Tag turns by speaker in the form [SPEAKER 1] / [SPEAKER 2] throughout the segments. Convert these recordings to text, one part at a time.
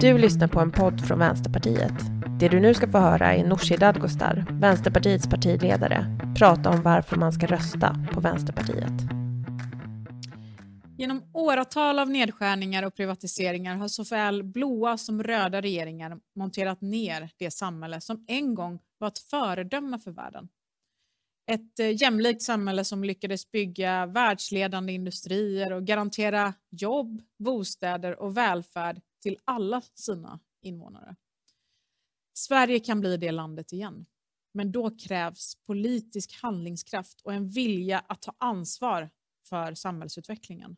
[SPEAKER 1] Du lyssnar på en podd från Vänsterpartiet. Det du nu ska få höra är Nooshi Dadgostar, Vänsterpartiets partiledare, prata om varför man ska rösta på Vänsterpartiet.
[SPEAKER 2] Genom åratal av nedskärningar och privatiseringar har såväl blåa som röda regeringar monterat ner det samhälle som en gång var ett föredöme för världen. Ett eh, jämlikt samhälle som lyckades bygga världsledande industrier och garantera jobb, bostäder och välfärd till alla sina invånare. Sverige kan bli det landet igen, men då krävs politisk handlingskraft och en vilja att ta ansvar för samhällsutvecklingen.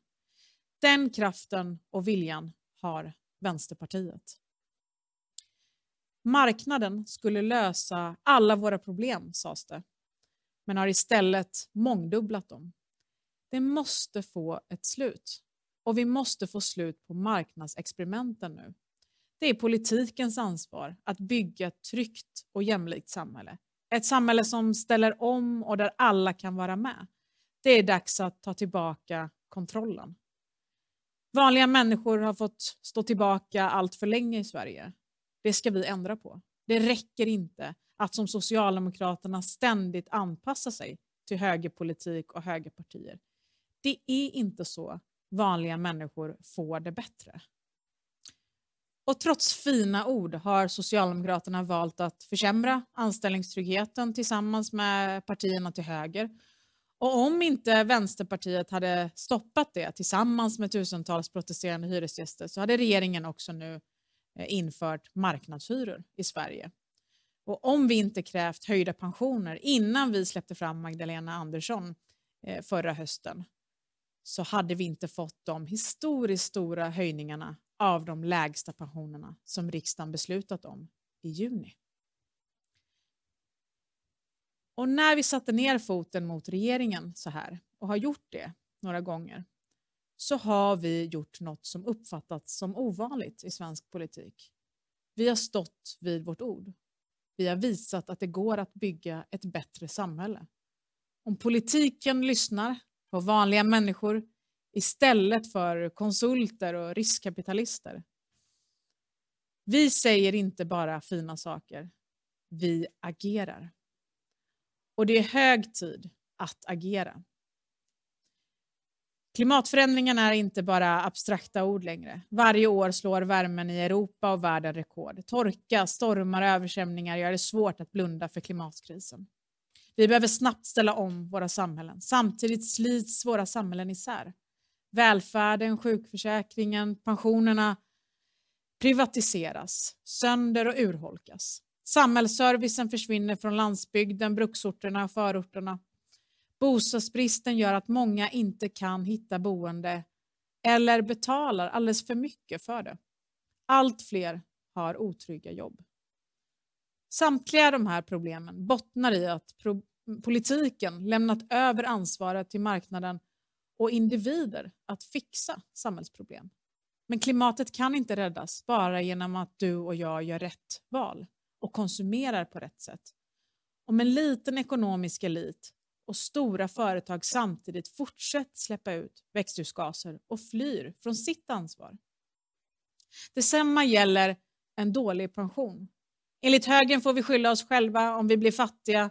[SPEAKER 2] Den kraften och viljan har Vänsterpartiet. Marknaden skulle lösa alla våra problem, sades det, men har istället mångdubblat dem. Det måste få ett slut. Och vi måste få slut på marknadsexperimenten nu. Det är politikens ansvar att bygga ett tryggt och jämlikt samhälle. Ett samhälle som ställer om och där alla kan vara med. Det är dags att ta tillbaka kontrollen. Vanliga människor har fått stå tillbaka allt för länge i Sverige. Det ska vi ändra på. Det räcker inte att som Socialdemokraterna ständigt anpassa sig till högerpolitik och högerpartier. Det är inte så vanliga människor får det bättre. Och trots fina ord har Socialdemokraterna valt att försämra anställningstryggheten tillsammans med partierna till höger. Och om inte Vänsterpartiet hade stoppat det tillsammans med tusentals protesterande hyresgäster så hade regeringen också nu eh, infört marknadshyror i Sverige. Och om vi inte krävt höjda pensioner innan vi släppte fram Magdalena Andersson eh, förra hösten så hade vi inte fått de historiskt stora höjningarna av de lägsta pensionerna som riksdagen beslutat om i juni. Och när vi satte ner foten mot regeringen så här och har gjort det några gånger så har vi gjort något som uppfattats som ovanligt i svensk politik. Vi har stått vid vårt ord. Vi har visat att det går att bygga ett bättre samhälle. Om politiken lyssnar på vanliga människor istället för konsulter och riskkapitalister. Vi säger inte bara fina saker, vi agerar. Och det är hög tid att agera. Klimatförändringarna är inte bara abstrakta ord längre. Varje år slår värmen i Europa och världen rekord. Torka, stormar och översvämningar gör det svårt att blunda för klimatkrisen. Vi behöver snabbt ställa om våra samhällen. Samtidigt slits våra samhällen isär. Välfärden, sjukförsäkringen, pensionerna privatiseras, sönder och urholkas. Samhällsservicen försvinner från landsbygden, bruksorterna och förorterna. Bostadsbristen gör att många inte kan hitta boende eller betalar alldeles för mycket för det. Allt fler har otrygga jobb. Samtliga de här problemen bottnar i att pro politiken lämnat över ansvaret till marknaden och individer att fixa samhällsproblem. Men klimatet kan inte räddas bara genom att du och jag gör rätt val och konsumerar på rätt sätt. Om en liten ekonomisk elit och stora företag samtidigt fortsätter släppa ut växthusgaser och flyr från sitt ansvar. Detsamma gäller en dålig pension. Enligt högern får vi skylla oss själva om vi blir fattiga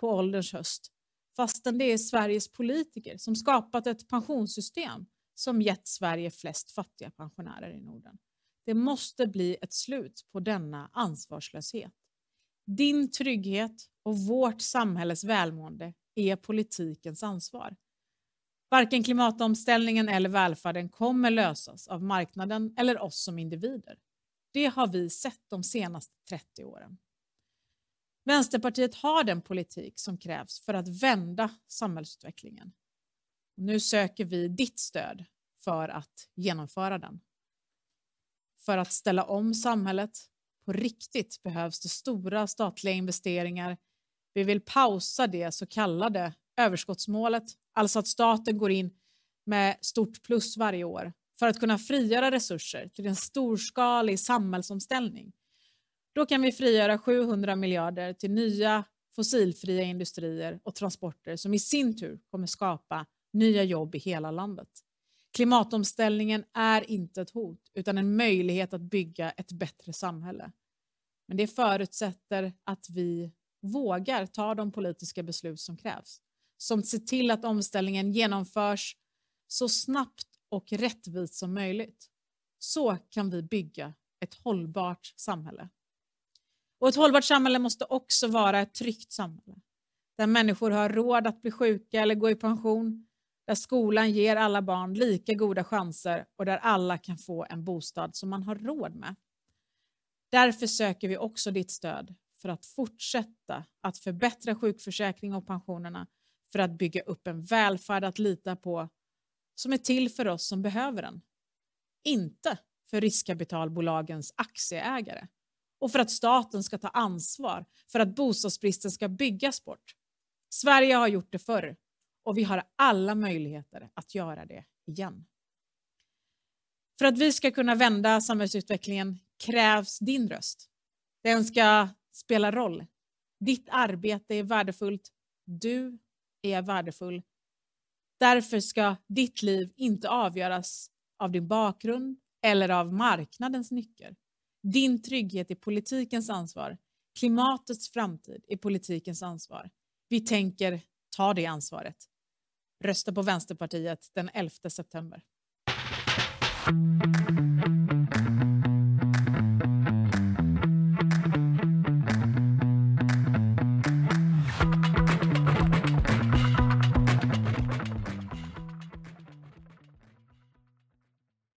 [SPEAKER 2] på ålderns höst, fastän det är Sveriges politiker som skapat ett pensionssystem som gett Sverige flest fattiga pensionärer i Norden. Det måste bli ett slut på denna ansvarslöshet. Din trygghet och vårt samhälles välmående är politikens ansvar. Varken klimatomställningen eller välfärden kommer lösas av marknaden eller oss som individer. Det har vi sett de senaste 30 åren. Vänsterpartiet har den politik som krävs för att vända samhällsutvecklingen. Nu söker vi ditt stöd för att genomföra den. För att ställa om samhället på riktigt behövs det stora statliga investeringar. Vi vill pausa det så kallade överskottsmålet, alltså att staten går in med stort plus varje år för att kunna frigöra resurser till en storskalig samhällsomställning. Då kan vi frigöra 700 miljarder till nya fossilfria industrier och transporter som i sin tur kommer skapa nya jobb i hela landet. Klimatomställningen är inte ett hot utan en möjlighet att bygga ett bättre samhälle. Men det förutsätter att vi vågar ta de politiska beslut som krävs. Som ser till att omställningen genomförs så snabbt och rättvist som möjligt. Så kan vi bygga ett hållbart samhälle. Och ett hållbart samhälle måste också vara ett tryggt samhälle. Där människor har råd att bli sjuka eller gå i pension. Där skolan ger alla barn lika goda chanser och där alla kan få en bostad som man har råd med. Därför söker vi också ditt stöd för att fortsätta att förbättra sjukförsäkring och pensionerna för att bygga upp en välfärd att lita på som är till för oss som behöver den. Inte för riskkapitalbolagens aktieägare och för att staten ska ta ansvar för att bostadsbristen ska byggas bort. Sverige har gjort det förr och vi har alla möjligheter att göra det igen. För att vi ska kunna vända samhällsutvecklingen krävs din röst. Den ska spela roll. Ditt arbete är värdefullt. Du är värdefull. Därför ska ditt liv inte avgöras av din bakgrund eller av marknadens nycker. Din trygghet är politikens ansvar. Klimatets framtid är politikens ansvar. Vi tänker ta det ansvaret. Rösta på Vänsterpartiet den 11 september.